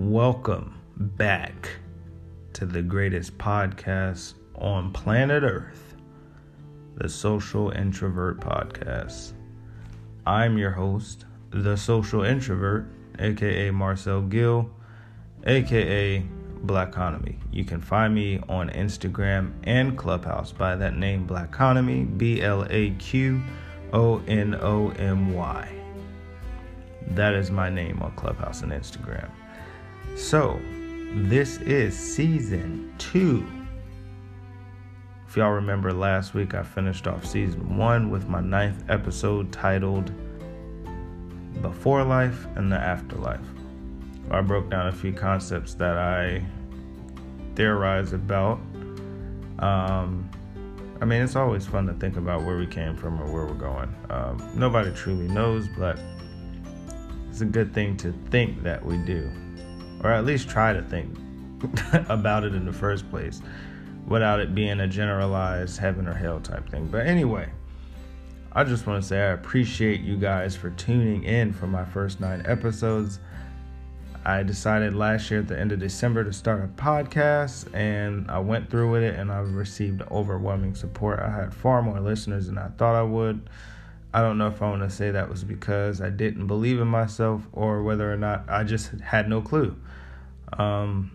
Welcome back to the greatest podcast on planet Earth, the Social Introvert Podcast. I'm your host, the Social Introvert, aka Marcel Gill, aka Blaqonomy. You can find me on Instagram and Clubhouse by that name, Blaqonomy, B L A Q O N O M Y. That is my name on Clubhouse and Instagram. So, this is season two. If y'all remember last week, I finished off season one with my ninth episode titled Before Life and the Afterlife. I broke down a few concepts that I theorize about. Um, I mean, it's always fun to think about where we came from or where we're going. Um, nobody truly knows, but it's a good thing to think that we do, or at least try to think about it in the first place without it being a generalized heaven or hell type thing. But anyway, I just want to say I appreciate you guys for tuning in for my first nine episodes. I decided last year at the end of December to start a podcast, and I went through with it, and I've received overwhelming support. I had far more listeners than I thought I would. I don't know if I want to say that was because I didn't believe in myself or whether or not I just had no clue. Um,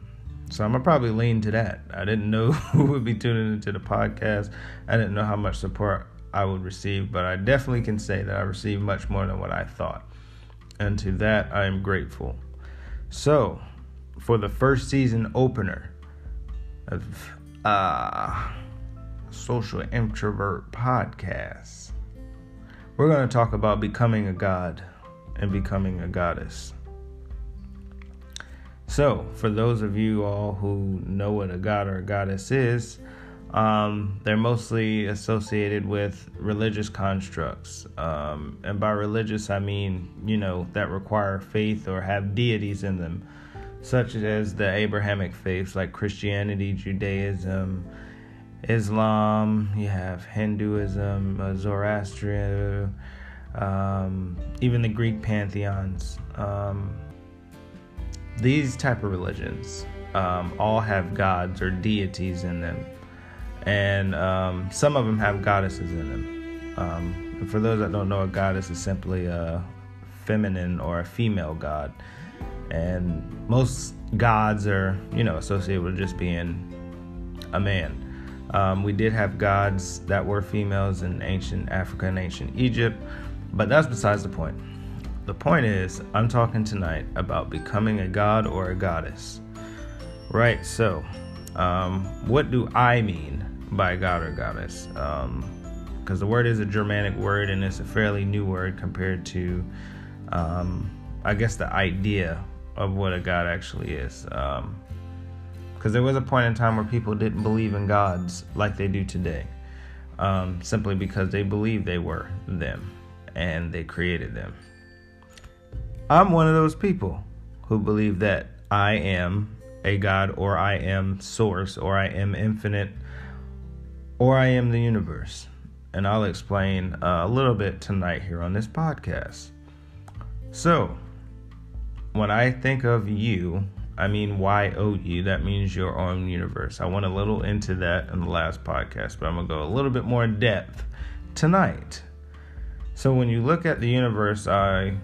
so I'm gonna probably lean to that. I didn't know who would be tuning into the podcast. I didn't know how much support I would receive, but I definitely can say that I received much more than what I thought. And to that, I am grateful. So, for the first season opener of uh, Social Introvert Podcast, we're going to talk about becoming a god and becoming a goddess. So, for those of you all who know what a god or a goddess is, um, they're mostly associated with religious constructs. Um, and by religious, I mean, you know, that require faith or have deities in them, such as the Abrahamic faiths like Christianity, Judaism, Islam, you have Hinduism, uh, Zoroastrian, um, even the Greek pantheons. Um, these type of religions um, all have gods or deities in them and um, some of them have goddesses in them. Um, for those that don't know, a goddess is simply a feminine or a female god, and most gods are, you know, associated with just being a man. Um, we did have gods that were females in ancient Africa and ancient Egypt, but that's besides the point. The point is, I'm talking tonight about becoming a god or a goddess. Right, so, um, what do I mean by god or goddess? Because um, the word is a Germanic word and it's a fairly new word compared to, um, I guess, the idea of what a god actually is. Because there was a point in time where people didn't believe in gods like they do today, um, simply because they believed they were them and they created them. I'm one of those people who believe that I am a God or I am source or I am infinite or I am the universe. And I'll explain uh, a little bit tonight here on this podcast. So, when I think of you, I mean Y O U, that means your own universe. I went a little into that in the last podcast, but I'm going to go a little bit more in depth tonight. So, when you look at the universe, I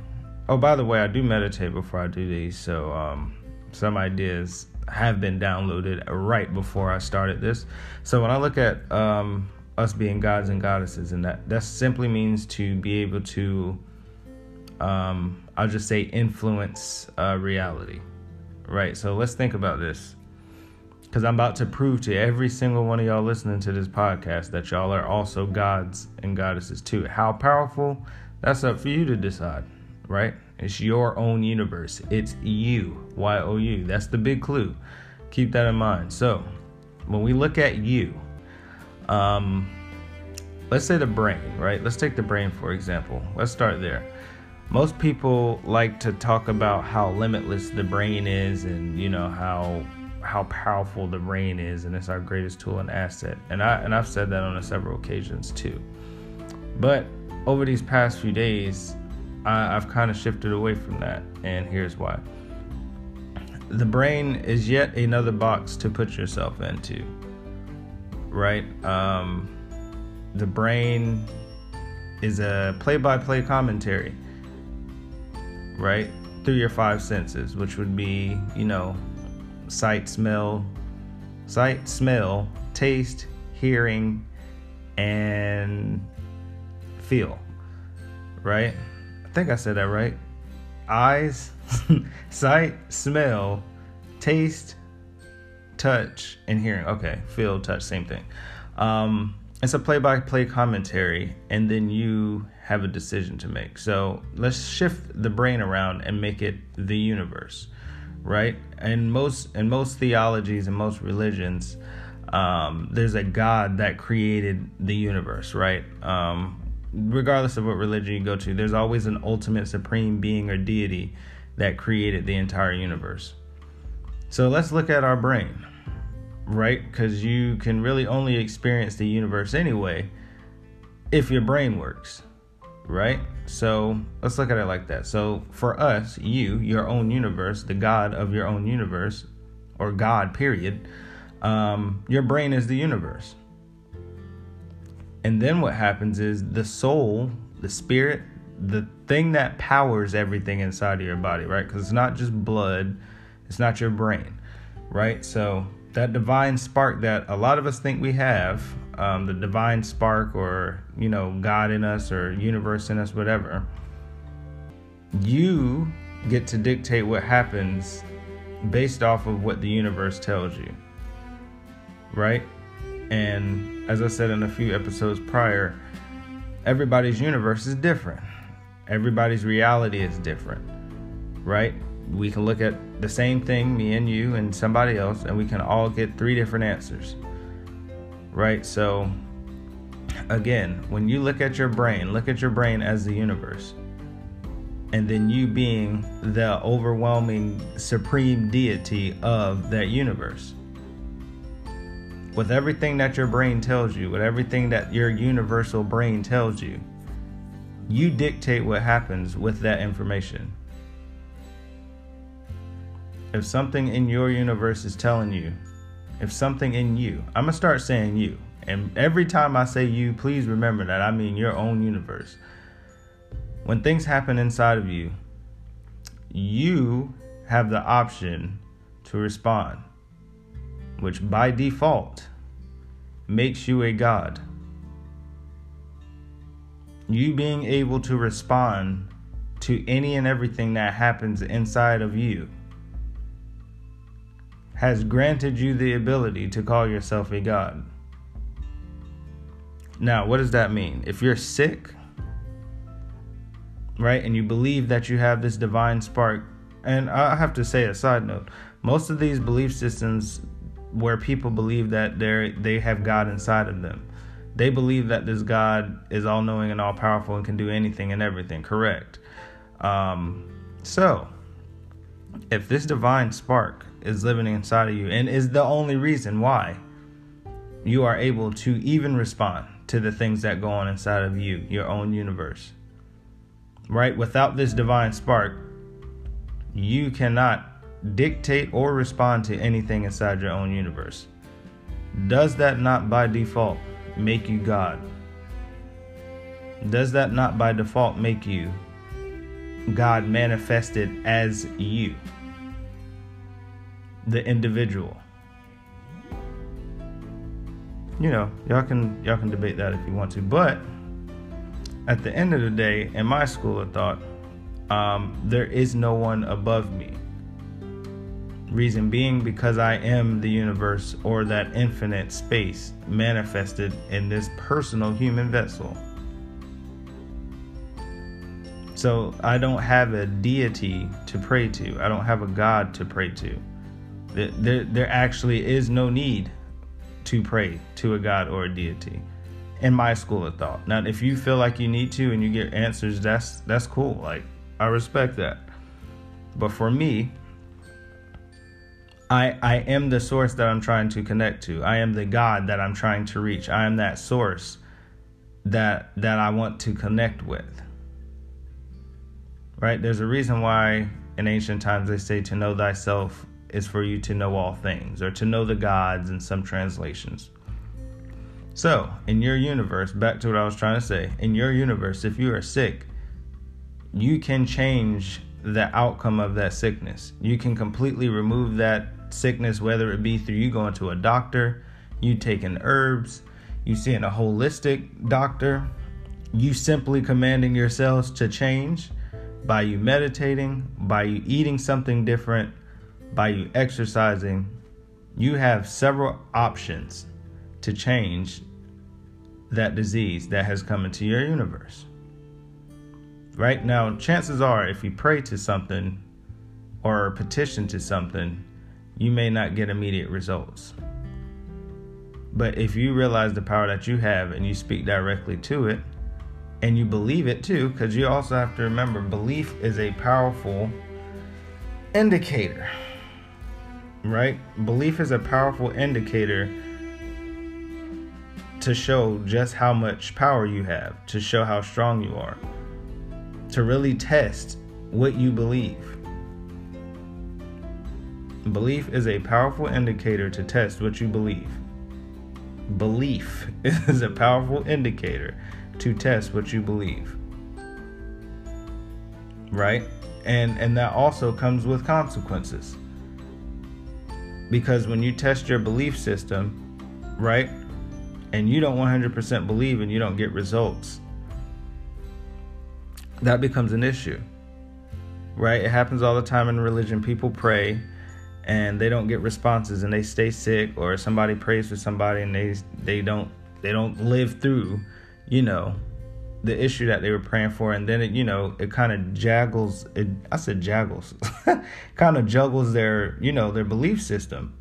Oh, by the way, I do meditate before I do these, so um, some ideas have been downloaded right before I started this. So when I look at um, us being gods and goddesses, and that that simply means to be able to, um, I'll just say, influence uh, reality, right? So let's think about this, because I'm about to prove to every single one of y'all listening to this podcast that y'all are also gods and goddesses too. How powerful? That's up for you to decide right? It's your own universe. It's you, Y O U. That's the big clue. Keep that in mind. So, when we look at you, um, let's say the brain, right? Let's take the brain for example. Let's start there. Most people like to talk about how limitless the brain is, and you know how how powerful the brain is, and it's our greatest tool and asset. And I and I've said that on several occasions too. But over these past few days, I, have kind of shifted away from that, and here's why. the brain is yet another box to put yourself into. Right? Um, the brain is a play by play commentary. Right? Through your five senses, which would be, you know, sight, smell, sight, smell, taste, hearing, and feel. Right? I think I said that right. Eyes, sight, smell, taste, touch, and hearing. Okay, feel, touch, same thing. Um, it's a play by play commentary, and then you have a decision to make. So let's shift the brain around and make it the universe, right? And most in most theologies and most religions, um, there's a God that created the universe, right? Um, regardless of what religion you go to, there's always an ultimate supreme being or deity that created the entire universe. So let's look at our brain, right? Because you can really only experience the universe anyway if your brain works, right? So let's look at it like that. So for us, you, your own universe, the God of your own universe, or God, period, um, your brain is the universe. And then what happens is the soul, the spirit, the thing that powers everything inside of your body, right? Because it's not just blood, it's not your brain, right? So that divine spark that a lot of us think we have, um, the divine spark, or you know, God in us, or universe in us, whatever. You get to dictate what happens based off of what the universe tells you, right? And as I said in a few episodes prior, everybody's universe is different everybody's reality is different, right? We can look at the same thing, me and you and somebody else, and we can all get three different answers, right? So, again, when you look at your brain, look at your brain as the universe, and then you being the overwhelming supreme deity of that universe. With everything that your brain tells you, with everything that your universal brain tells you, you dictate what happens with that information. If something in your universe is telling you, if something in you, I'm going to start saying you. And every time I say you, please remember that I mean your own universe. When things happen inside of you, you have the option to respond, which by default makes you a God you being able to respond to any and everything that happens inside of you has granted you the ability to call yourself a God. Now, what does that mean? If you're sick, right, and you believe that you have this divine spark, and I have to say a side note, most of these belief systems where people believe that they they have God inside of them they believe that this God is all knowing and all powerful and can do anything and everything. Correct. Um, so, if this divine spark is living inside of you and is the only reason why you are able to even respond to the things that go on inside of you, your own universe, right? Without this divine spark, you cannot dictate or respond to anything inside your own universe. Does that not by default make you God? Does that not by default make you God manifested as you, the individual? You know, y'all can y'all can debate that if you want to, but at the end of the day, in my school of thought, um, there is no one above me. Reason being because I am the universe or that infinite space manifested in this personal human vessel. So I don't have a deity to pray to, I don't have a God to pray to. There, there actually is no need to pray to a God or a deity in my school of thought. Now, if you feel like you need to and you get answers, that's that's cool. Like I respect that. But for me, I, I am the source that I'm trying to connect to. I am the God that I'm trying to reach. I am that source that that I want to connect with. Right? There's a reason why in ancient times they say to know thyself is for you to know all things or to know the gods in some translations. So, in your universe, back to what I was trying to say, in your universe, if you are sick, you can change the outcome of that sickness. You can completely remove that sickness, whether it be through you going to a doctor, you taking herbs, you seeing a holistic doctor, you simply commanding yourselves to change by you meditating, by you eating something different, by you exercising. You have several options to change that disease that has come into your universe. Right now, chances are, if you pray to something or petition to something, you may not get immediate results. But if you realize the power that you have and you speak directly to it, and you believe it too, because you also have to remember belief is a powerful indicator, right? Belief is a powerful indicator to show just how much power you have, to show how strong you are, to really test what you believe. Belief is a powerful indicator to test what you believe. Belief is a powerful indicator to test what you believe. Right? And and that also comes with consequences. Because when you test your belief system, right? And you don't 100% believe and you don't get results. That becomes an issue. Right? It happens all the time in religion. People pray and they don't get responses and they stay sick or somebody prays for somebody and they they don't they don't live through you know, the issue that they were praying for, and then it, you know, it kind of jaggles. It, I said jaggles, kind of juggles their, you know, their belief system.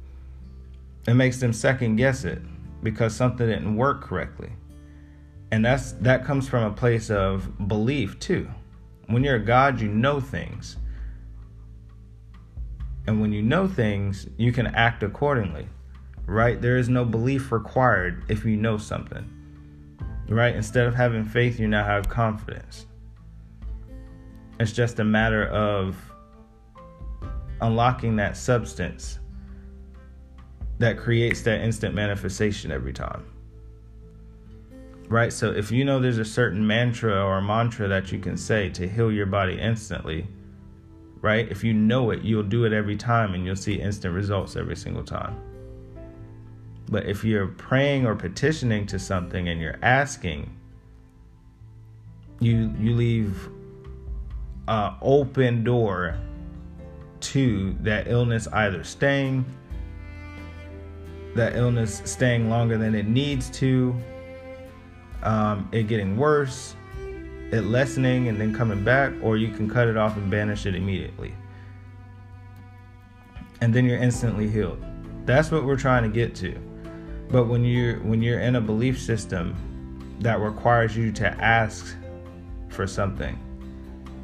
It makes them second guess it because something didn't work correctly, and that's that comes from a place of belief too. When you're a God, you know things, and when you know things, you can act accordingly. Right? There is no belief required if you know something right? Instead of having faith, you now have confidence. It's just a matter of unlocking that substance that creates that instant manifestation every time. Right? So if you know there's a certain mantra or mantra that you can say to heal your body instantly, right? If you know it, you'll do it every time and you'll see instant results every single time. But if you're praying or petitioning to something and you're asking, you you leave an open door to that illness either staying, that illness staying longer than it needs to, um, it getting worse, it lessening and then coming back, or you can cut it off and banish it immediately. And then you're instantly healed. That's what we're trying to get to. But when you're when you're in a belief system that requires you to ask for something,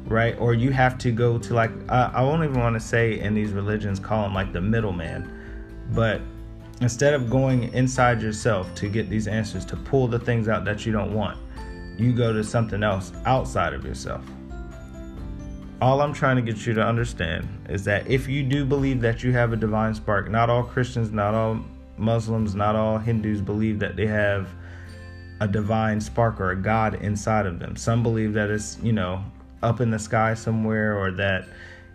right? Or you have to go to like I won't even want to say in these religions call them like the middleman, but instead of going inside yourself to get these answers to pull the things out that you don't want, you go to something else outside of yourself. All I'm trying to get you to understand is that if you do believe that you have a divine spark, not all Christians, not all Muslims, not all Hindus believe that they have a divine spark or a God inside of them. Some believe that it's, you know, up in the sky somewhere or that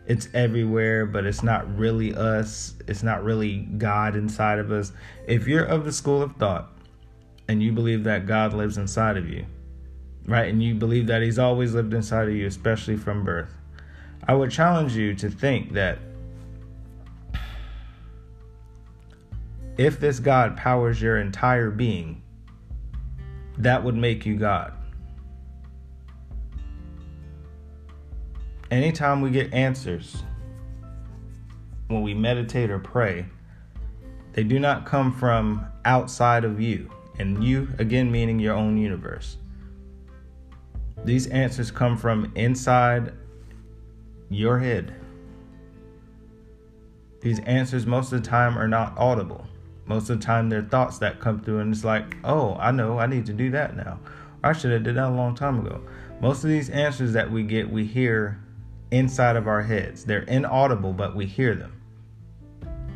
it's everywhere, but it's not really us. It's not really God inside of us. If you're of the school of thought and you believe that God lives inside of you, right, and you believe that He's always lived inside of you, especially from birth, I would challenge you to think that If this God powers your entire being, that would make you God. Anytime we get answers, when we meditate or pray, they do not come from outside of you, and you, again, meaning your own universe. These answers come from inside your head. These answers, most of the time, are not audible. Most of the time, they're thoughts that come through, and it's like, oh, I know, I need to do that now. I should have did that a long time ago. Most of these answers that we get, we hear inside of our heads. They're inaudible, but we hear them.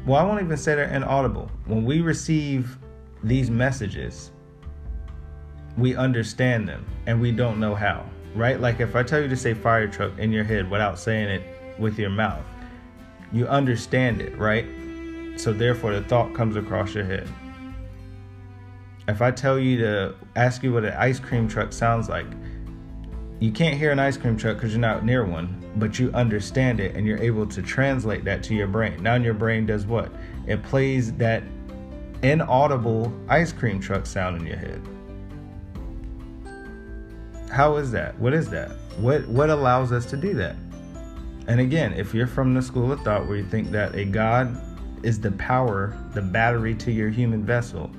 well, I won't even say they're inaudible. When we receive these messages, we understand them and we don't know how, right? Like if I tell you to say fire truck in your head without saying it with your mouth, you understand it, right? So therefore the thought comes across your head. If I tell you to ask you what an ice cream truck sounds like, you can't hear an ice cream truck because you're not near one, but you understand it and you're able to translate that to your brain. Now your brain does what? It plays that inaudible ice cream truck sound in your head. How is that? What is that? What what allows us to do that? And again, if you're from the school of thought where you think that a God is the power, the battery to your human vessel,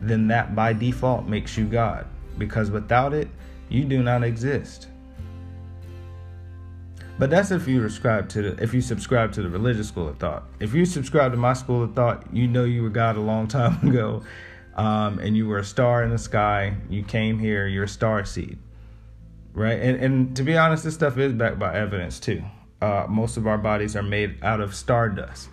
then that by default makes you God. Because without it, you do not exist. But that's if you subscribe to the if you subscribe to the religious school of thought. If you subscribe to my school of thought, you know you were God a long time ago, um, and you were a star in the sky. You came here. You're a star seed, right? And and to be honest, this stuff is backed by evidence too. Uh, most of our bodies are made out of stardust.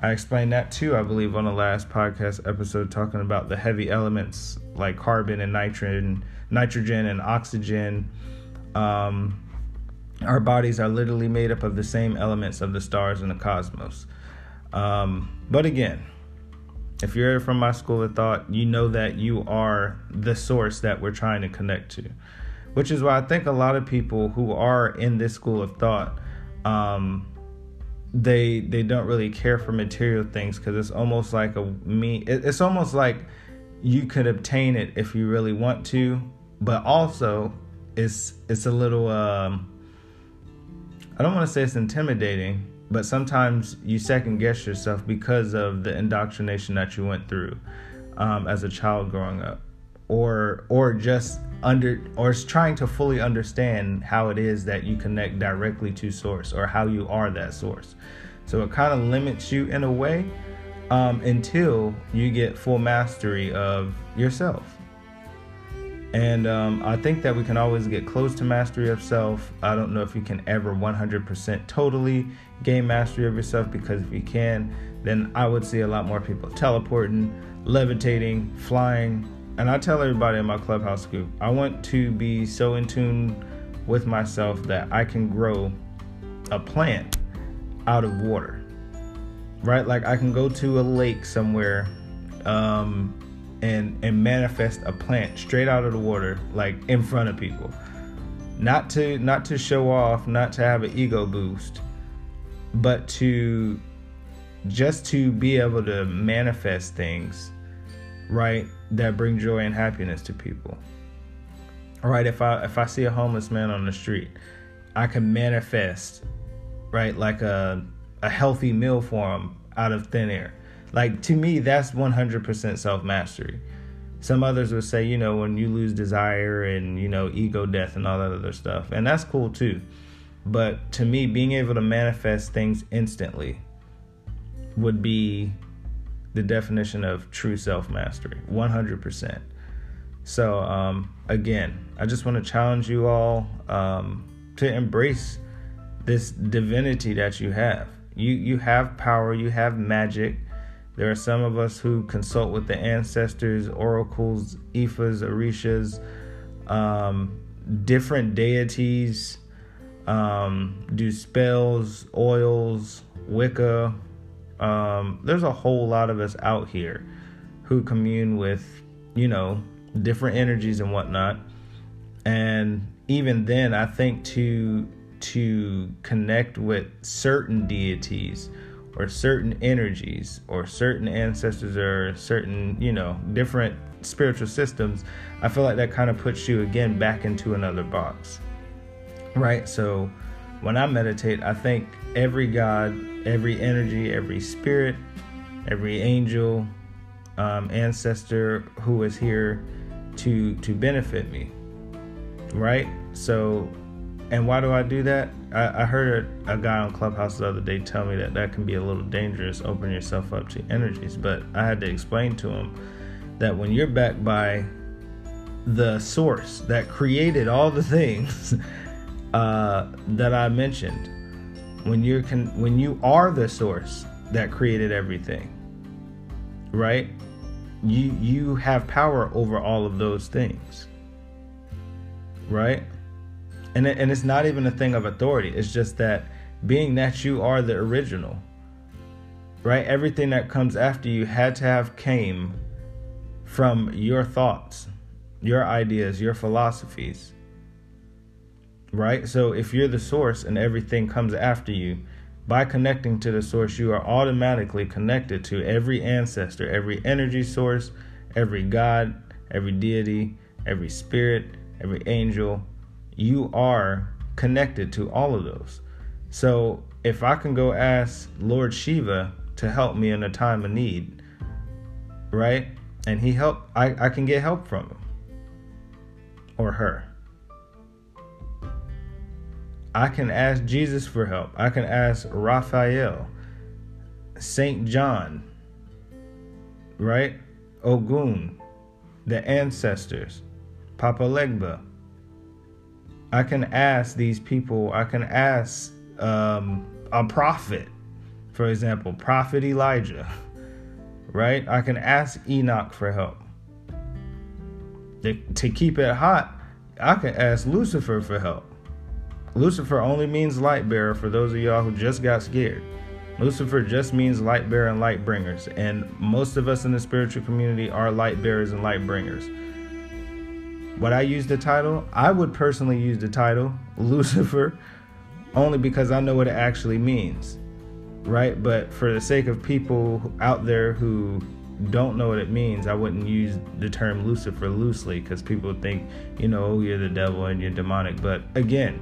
I explained that too, I believe, on the last podcast episode, talking about the heavy elements like carbon and nitrogen, nitrogen and oxygen. Um, our bodies are literally made up of the same elements of the stars in the cosmos. Um, but again, if you're from my school of thought, you know that you are the source that we're trying to connect to. Which is why I think a lot of people who are in this school of thought, um, they they don't really care for material things because it's almost like a me. It's almost like you could obtain it if you really want to, but also it's it's a little. Um, I don't want to say it's intimidating, but sometimes you second guess yourself because of the indoctrination that you went through um, as a child growing up, or or just under or is trying to fully understand how it is that you connect directly to source or how you are that source. So it kind of limits you in a way um, until you get full mastery of yourself. And um, I think that we can always get close to mastery of self. I don't know if you can ever 100% totally gain mastery of yourself because if you can, then I would see a lot more people teleporting, levitating, flying. And I tell everybody in my clubhouse group, I want to be so in tune with myself that I can grow a plant out of water. Right? Like I can go to a lake somewhere um, and and manifest a plant straight out of the water like in front of people not to not to show off not to have an ego boost but to just to be able to manifest things right that bring joy and happiness to people all right if i if i see a homeless man on the street i can manifest right like a a healthy meal for him out of thin air like to me, that's 100% self mastery. Some others would say, you know, when you lose desire and, you know, ego death and all that other stuff. And that's cool too. But to me, being able to manifest things instantly would be the definition of true self mastery 100%. So, um, again, I just want to challenge you all um, to embrace this divinity that you have. You, you have power, you have magic, there are some of us who consult with the ancestors, oracles, Ifas, Orishas, um, different deities, um, do spells, oils, Wicca. Um, there's a whole lot of us out here who commune with, you know, different energies and whatnot. And even then, I think to to connect with certain deities or certain energies or certain ancestors or certain, you know, different spiritual systems, I feel like that kind of puts you again back into another box. Right? So when I meditate, I think every God, every energy, every spirit, every angel, um, ancestor who is here to to benefit me. Right? So and why do I do that? I, I heard a, a, guy on Clubhouse the other day tell me that that can be a little dangerous, open yourself up to energies. But I had to explain to him that when you're backed by the source that created all the things uh, that I mentioned, when you're con- when you are the source that created everything. Right? You you have power over all of those things. Right? And it, and it's not even a thing of authority. It's just that being that you are the original. Right? Everything that comes after you had to have came from your thoughts, your ideas, your philosophies. Right? So if you're the source and everything comes after you, by connecting to the source, you are automatically connected to every ancestor, every energy source, every God, every deity, every spirit, every angel. You are connected to all of those. So if I can go ask Lord Shiva to help me in a time of need, right? And he help I, I can get help from him or her. I can ask Jesus for help. I can ask Raphael, Saint John, right? Ogun, the ancestors, Papa Legba. I can ask these people, I can ask um, a prophet, for example, Prophet Elijah, right? I can ask Enoch for help. To, to keep it hot, I can ask Lucifer for help. Lucifer only means light bearer for those of y'all who just got scared. Lucifer just means light bearer and light bringers, and most of us in the spiritual community are light bearers and light bringers. Would I use the title? I would personally use the title Lucifer only because I know what it actually means, right? But for the sake of people out there who don't know what it means, I wouldn't use the term Lucifer loosely because people think, you know, oh, you're the devil and you're demonic. But again,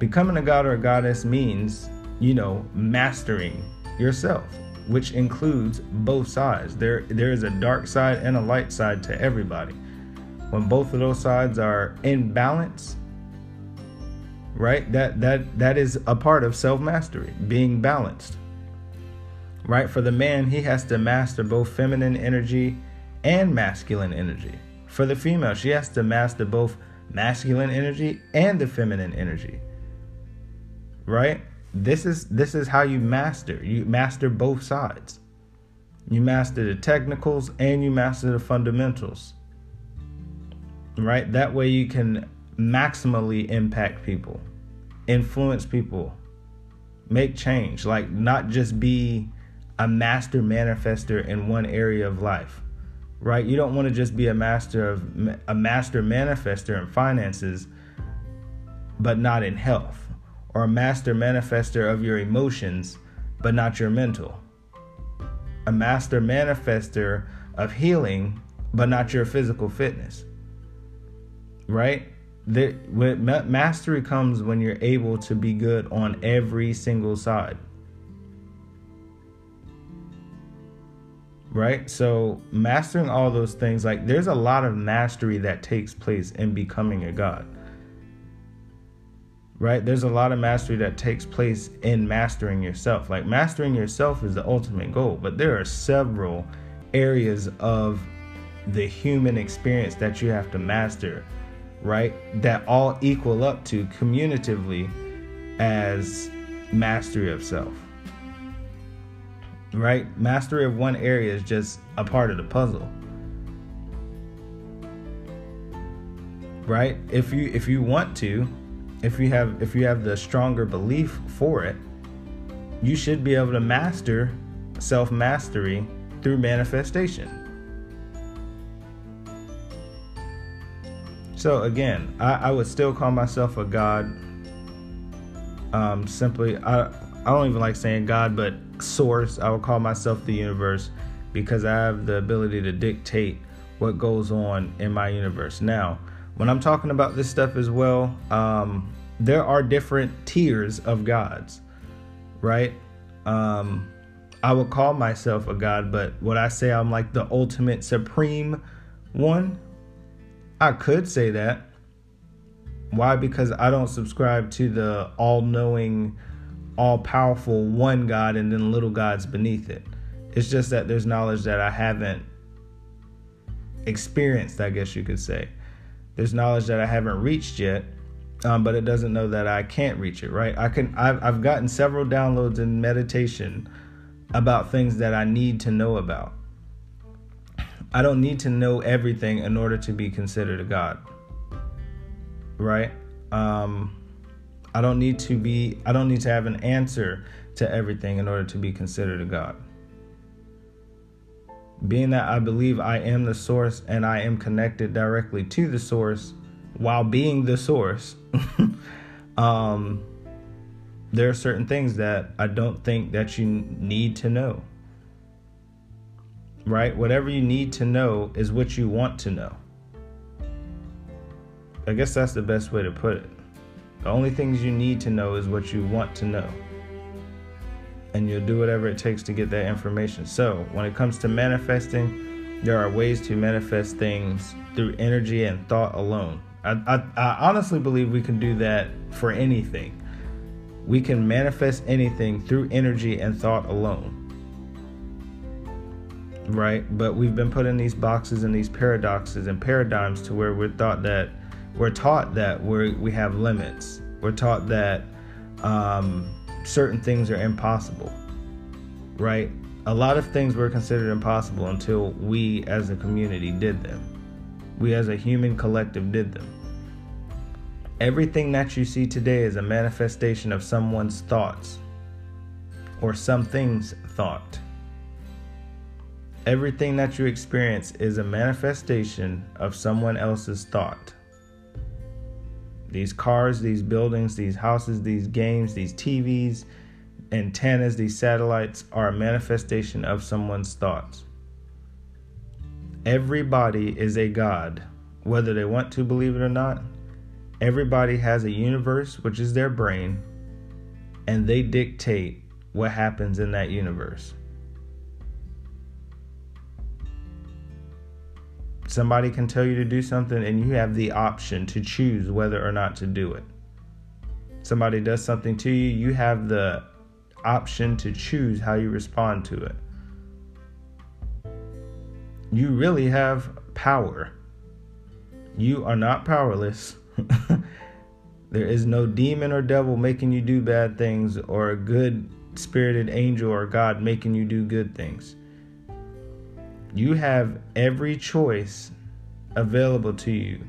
Becoming a god or a goddess means, you know, mastering yourself, which includes both sides. There there is a dark side and a light side to everybody. When both of those sides are in balance, right? That that that is a part of self-mastery, being balanced. Right? For the man, he has to master both feminine energy and masculine energy. For the female, she has to master both masculine energy and the feminine energy right? This is this is how you master. You master both sides. You master the technicals and you master the fundamentals. Right? That way you can maximally impact people, influence people, make change, like not just be a master manifester in one area of life. Right? You don't want to just be a master of a master manifester in finances but not in health or a master manifester of your emotions, but not your mental. A master manifester of healing, but not your physical fitness. Right? The, mastery comes when you're able to be good on every single side. Right? So, mastering all those things, like, there's a lot of mastery that takes place in becoming a God right? There's a lot of mastery that takes place in mastering yourself. Like mastering yourself is the ultimate goal, but there are several areas of the human experience that you have to master, right? That all equal up to communitively as mastery of self. Right? Mastery of one area is just a part of the puzzle. Right? If you if you want to, if you have if you have the stronger belief for it, you should be able to master self mastery through manifestation. So again, I, I would still call myself a god. Um, simply, I I don't even like saying God, but source. I would call myself the universe because I have the ability to dictate what goes on in my universe. Now, when I'm talking about this stuff as well, um, there are different tiers of gods, right? Um, I would call myself a god, but would I say I'm like the ultimate supreme one? I could say that. Why? Because I don't subscribe to the all knowing, all powerful one God and then little gods beneath it. It's just that there's knowledge that I haven't experienced, I guess you could say. There's knowledge that I haven't reached yet, um, but it doesn't know that I can't reach it. Right? I can. I've, I've gotten several downloads in meditation about things that I need to know about. I don't need to know everything in order to be considered a God. Right? Um, I don't need to be I don't need to have an answer to everything in order to be considered a God. Being that I believe I am the source and I am connected directly to the source while being the source, um, there are certain things that I don't think that you need to know. Right? Whatever you need to know is what you want to know. I guess that's the best way to put it. The only things you need to know is what you want to know. And you'll do whatever it takes to get that information. So, when it comes to manifesting, there are ways to manifest things through energy and thought alone. I, I, I honestly believe we can do that for anything we can manifest anything through energy and thought alone. Right? But we've been put in these boxes and these paradoxes and paradigms to where we're thought that we're taught that we're we have limits. We're taught that um, certain things are impossible. Right? A lot of things were considered impossible until we as a community did them. We as a human collective did them. Everything that you see today is a manifestation of someone's thoughts or something's thought. Everything that you experience is a manifestation of someone else's thought. These cars, these buildings, these houses, these games, these TVs, antennas, these satellites are a manifestation of someone's thoughts. Everybody is a God, whether they want to believe it or not. Everybody has a universe, which is their brain, and they dictate what happens in that universe. Somebody can tell you to do something, and you have the option to choose whether or not to do it. Somebody does something to you, you have the option to choose how you respond to it. You really have power. You are not powerless. there is no demon or devil making you do bad things, or a good spirited angel or God making you do good things. You have every choice available to you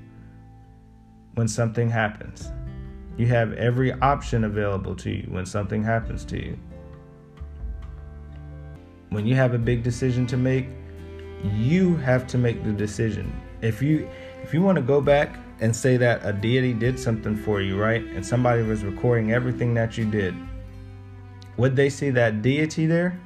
when something happens. You have every option available to you when something happens to you. When you have a big decision to make, you have to make the decision. If you if you want to go back and say that a deity did something for you, right? And somebody was recording everything that you did. Would they see that deity there?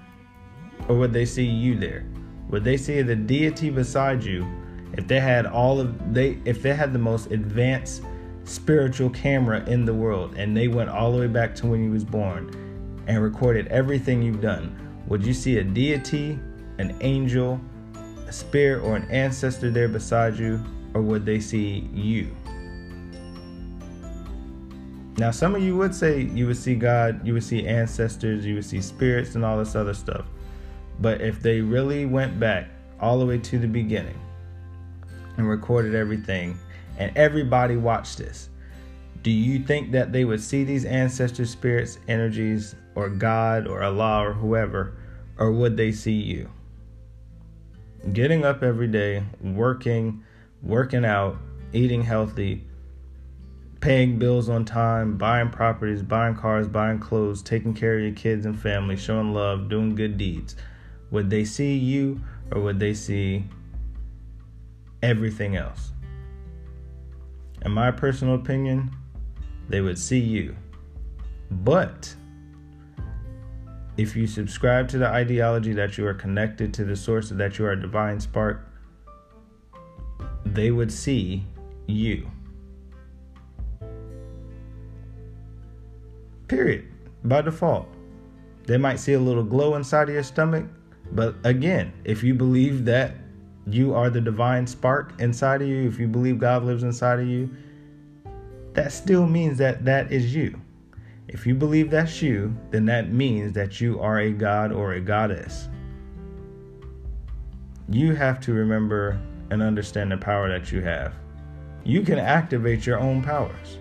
Or would they see you there? Would they see the deity beside you if they had all of they if they had the most advanced spiritual camera in the world and they went all the way back to when you was born and recorded everything you've done? Would you see a deity, an angel, a spirit or an ancestor there beside you or would they see you? Now, some of you would say you would see God, you would see ancestors, you would see spirits, and all this other stuff. But if they really went back all the way to the beginning and recorded everything, and everybody watched this, do you think that they would see these ancestor spirits, energies, or God, or Allah, or whoever, or would they see you? Getting up every day, working, working out, eating healthy, paying bills on time, buying properties, buying cars, buying clothes, taking care of your kids and family, showing love, doing good deeds. Would they see you or would they see everything else? In my personal opinion, they would see you. But if you subscribe to the ideology that you are connected to the source, that you are a divine spark, they would see you. Period. By default. They might see a little glow inside of your stomach, but again, if you believe that you are the divine spark inside of you, if you believe God lives inside of you, that still means that that is you. If you believe that's you, then that means that you are a god or a goddess. You have to remember and understand the power that you have. You can activate your own powers.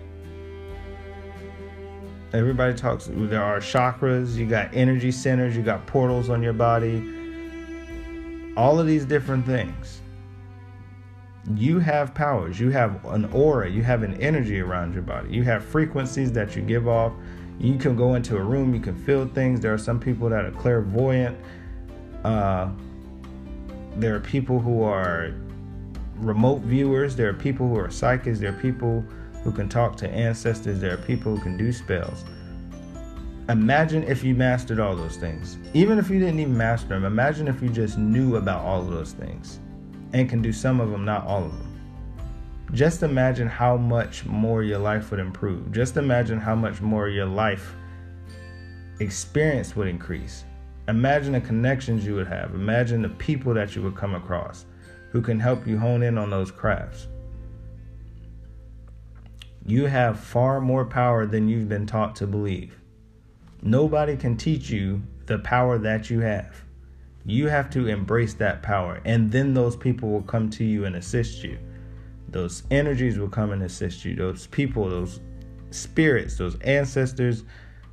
Everybody talks, there are chakras, you got energy centers, you got portals on your body, all of these different things. You have powers, you have an aura, you have an energy around your body, you have frequencies that you give off. You can go into a room, you can feel things. There are some people that are clairvoyant. Uh, there are people who are remote viewers, there are people who are psychics, there are people who can talk to ancestors, there are people who can do spells. Imagine if you mastered all those things. Even if you didn't even master them, imagine if you just knew about all of those things and can do some of them, not all of them. Just imagine how much more your life would improve. Just imagine how much more your life experience would increase. Imagine the connections you would have. Imagine the people that you would come across who can help you hone in on those crafts. You have far more power than you've been taught to believe. Nobody can teach you the power that you have. You have to embrace that power, and then those people will come to you and assist you. Those energies will come and assist you. Those people, those spirits, those ancestors,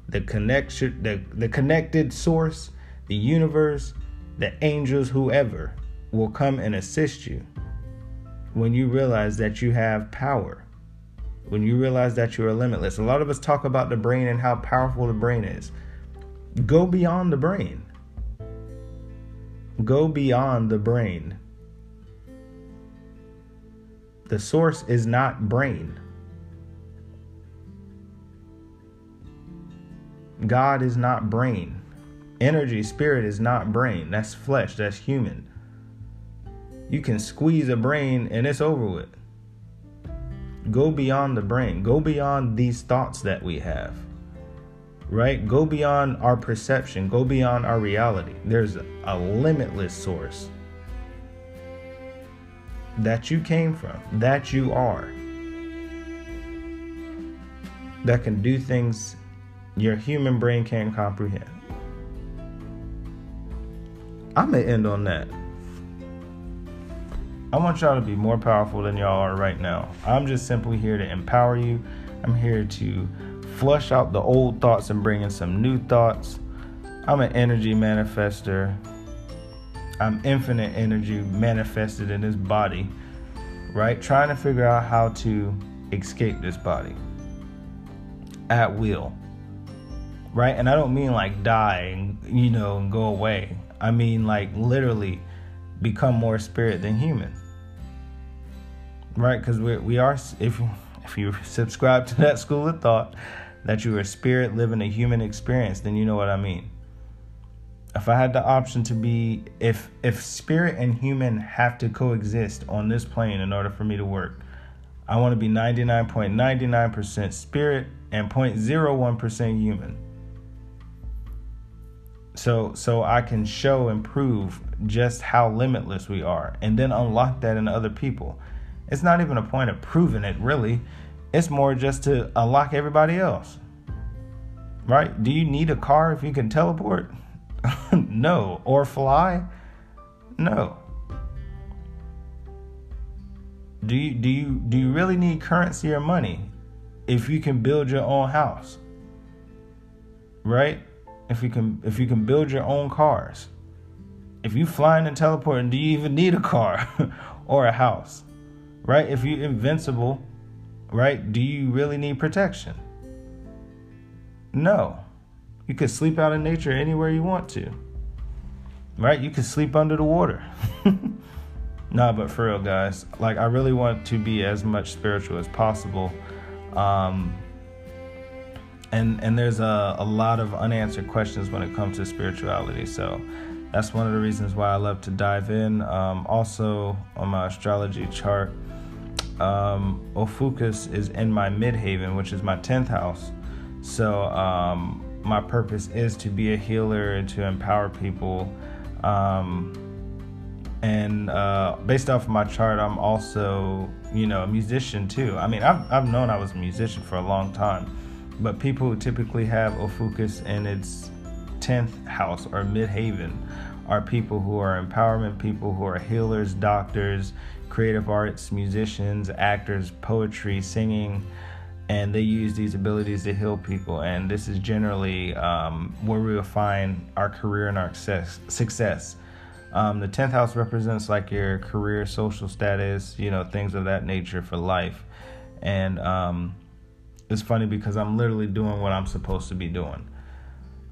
the connection, the, the connected source, the universe, the angels, whoever will come and assist you when you realize that you have power when you realize that you are limitless. A lot of us talk about the brain and how powerful the brain is. Go beyond the brain. Go beyond the brain. The source is not brain. God is not brain. Energy, spirit is not brain. That's flesh, that's human. You can squeeze a brain and it's over with. Go beyond the brain. Go beyond these thoughts that we have. Right? Go beyond our perception. Go beyond our reality. There's a limitless source that you came from, that you are, that can do things your human brain can't comprehend. I'm going to end on that. I want y'all to be more powerful than y'all are right now. I'm just simply here to empower you. I'm here to flush out the old thoughts and bring in some new thoughts. I'm an energy manifester. I'm infinite energy manifested in this body, right? Trying to figure out how to escape this body at will, right? And I don't mean like die and, you know, and go away. I mean like literally become more spirit than human right? Because we we are if if you subscribe to that school of thought that you are a spirit living a human experience, then you know what I mean. If I had the option to be if if spirit and human have to coexist on this plane in order for me to work, I want to be 99.99% spirit and 0.01% human. So so I can show and prove just how limitless we are and then unlock that in other people. It's not even a point of proving it, really. It's more just to unlock everybody else. Right? Do you need a car if you can teleport? no. Or fly? No. Do you do you do you really need currency or money if you can build your own house? Right? If you can if you can build your own cars. If you flying and teleporting, do you even need a car or a house? Right? If you're invincible, right? Do you really need protection? No. You could sleep out in nature anywhere you want to. Right? You could sleep under the water. nah, but for real, guys, like I really want to be as much spiritual as possible. Um, and and there's a, a lot of unanswered questions when it comes to spirituality. So that's one of the reasons why I love to dive in. Um, also, on my astrology chart, um, Ophiuchus is in my midheaven, which is my 10th house. So, um, my purpose is to be a healer and to empower people. Um, and uh, based off of my chart, I'm also, you know, a musician too. I mean, I've, I've known I was a musician for a long time, but people who typically have Ophiuchus in its 10th house or midheaven are people who are empowerment people, who are healers, doctors, creative arts, musicians, actors, poetry, singing, and they use these abilities to heal people. And this is generally um, where we will find our career and our success. Um, the 10th house represents like your career, social status, you know, things of that nature for life. And um, it's funny because I'm literally doing what I'm supposed to be doing,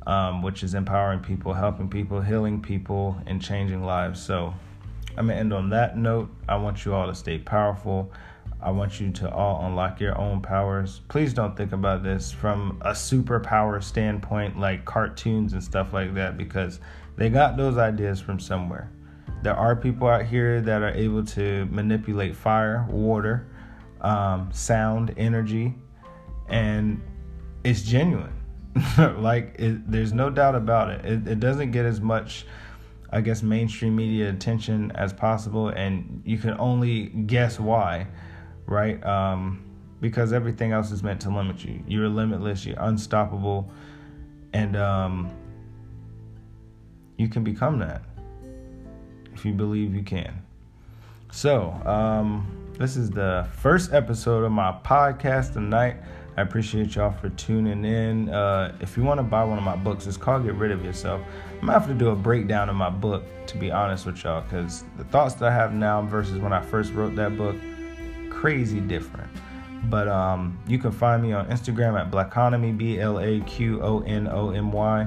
um, which is empowering people, helping people, healing people, and changing lives. So I'm going to end on that note. I want you all to stay powerful. I want you to all unlock your own powers. Please don't think about this from a superpower standpoint, like cartoons and stuff like that, because they got those ideas from somewhere. There are people out here that are able to manipulate fire, water, um, sound, energy, and it's genuine. like, it, there's no doubt about it. it. It doesn't get as much, I guess, mainstream media attention as possible, and you can only guess why, right? Um, because everything else is meant to limit you. You're limitless, you're unstoppable, and um, you can become that if you believe you can. So, um, this is the first episode of my podcast tonight. I appreciate y'all for tuning in. Uh, if you want to buy one of my books, it's called Get Rid of Yourself. I'm gonna have to do a breakdown of my book, to be honest with y'all, because the thoughts that I have now versus when I first wrote that book, crazy different. But um, you can find me on Instagram at Blaqonomy, B L A Q O N O M Y.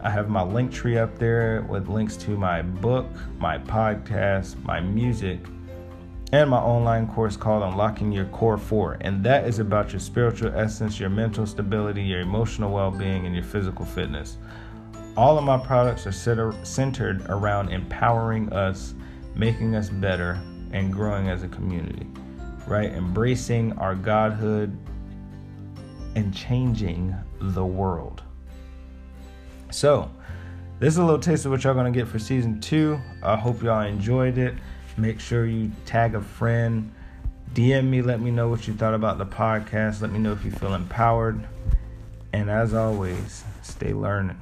I have my link tree up there with links to my book, my podcast, my music, and my online course called Unlocking Your Core 4. And that is about your spiritual essence, your mental stability, your emotional well being, and your physical fitness. All of my products are centered around empowering us, making us better, and growing as a community, right? Embracing our godhood and changing the world. So, this is a little taste of what y'all gonna get for season two. I hope y'all enjoyed it. Make sure you tag a friend, DM me, let me know what you thought about the podcast. Let me know if you feel empowered. And as always, stay learning.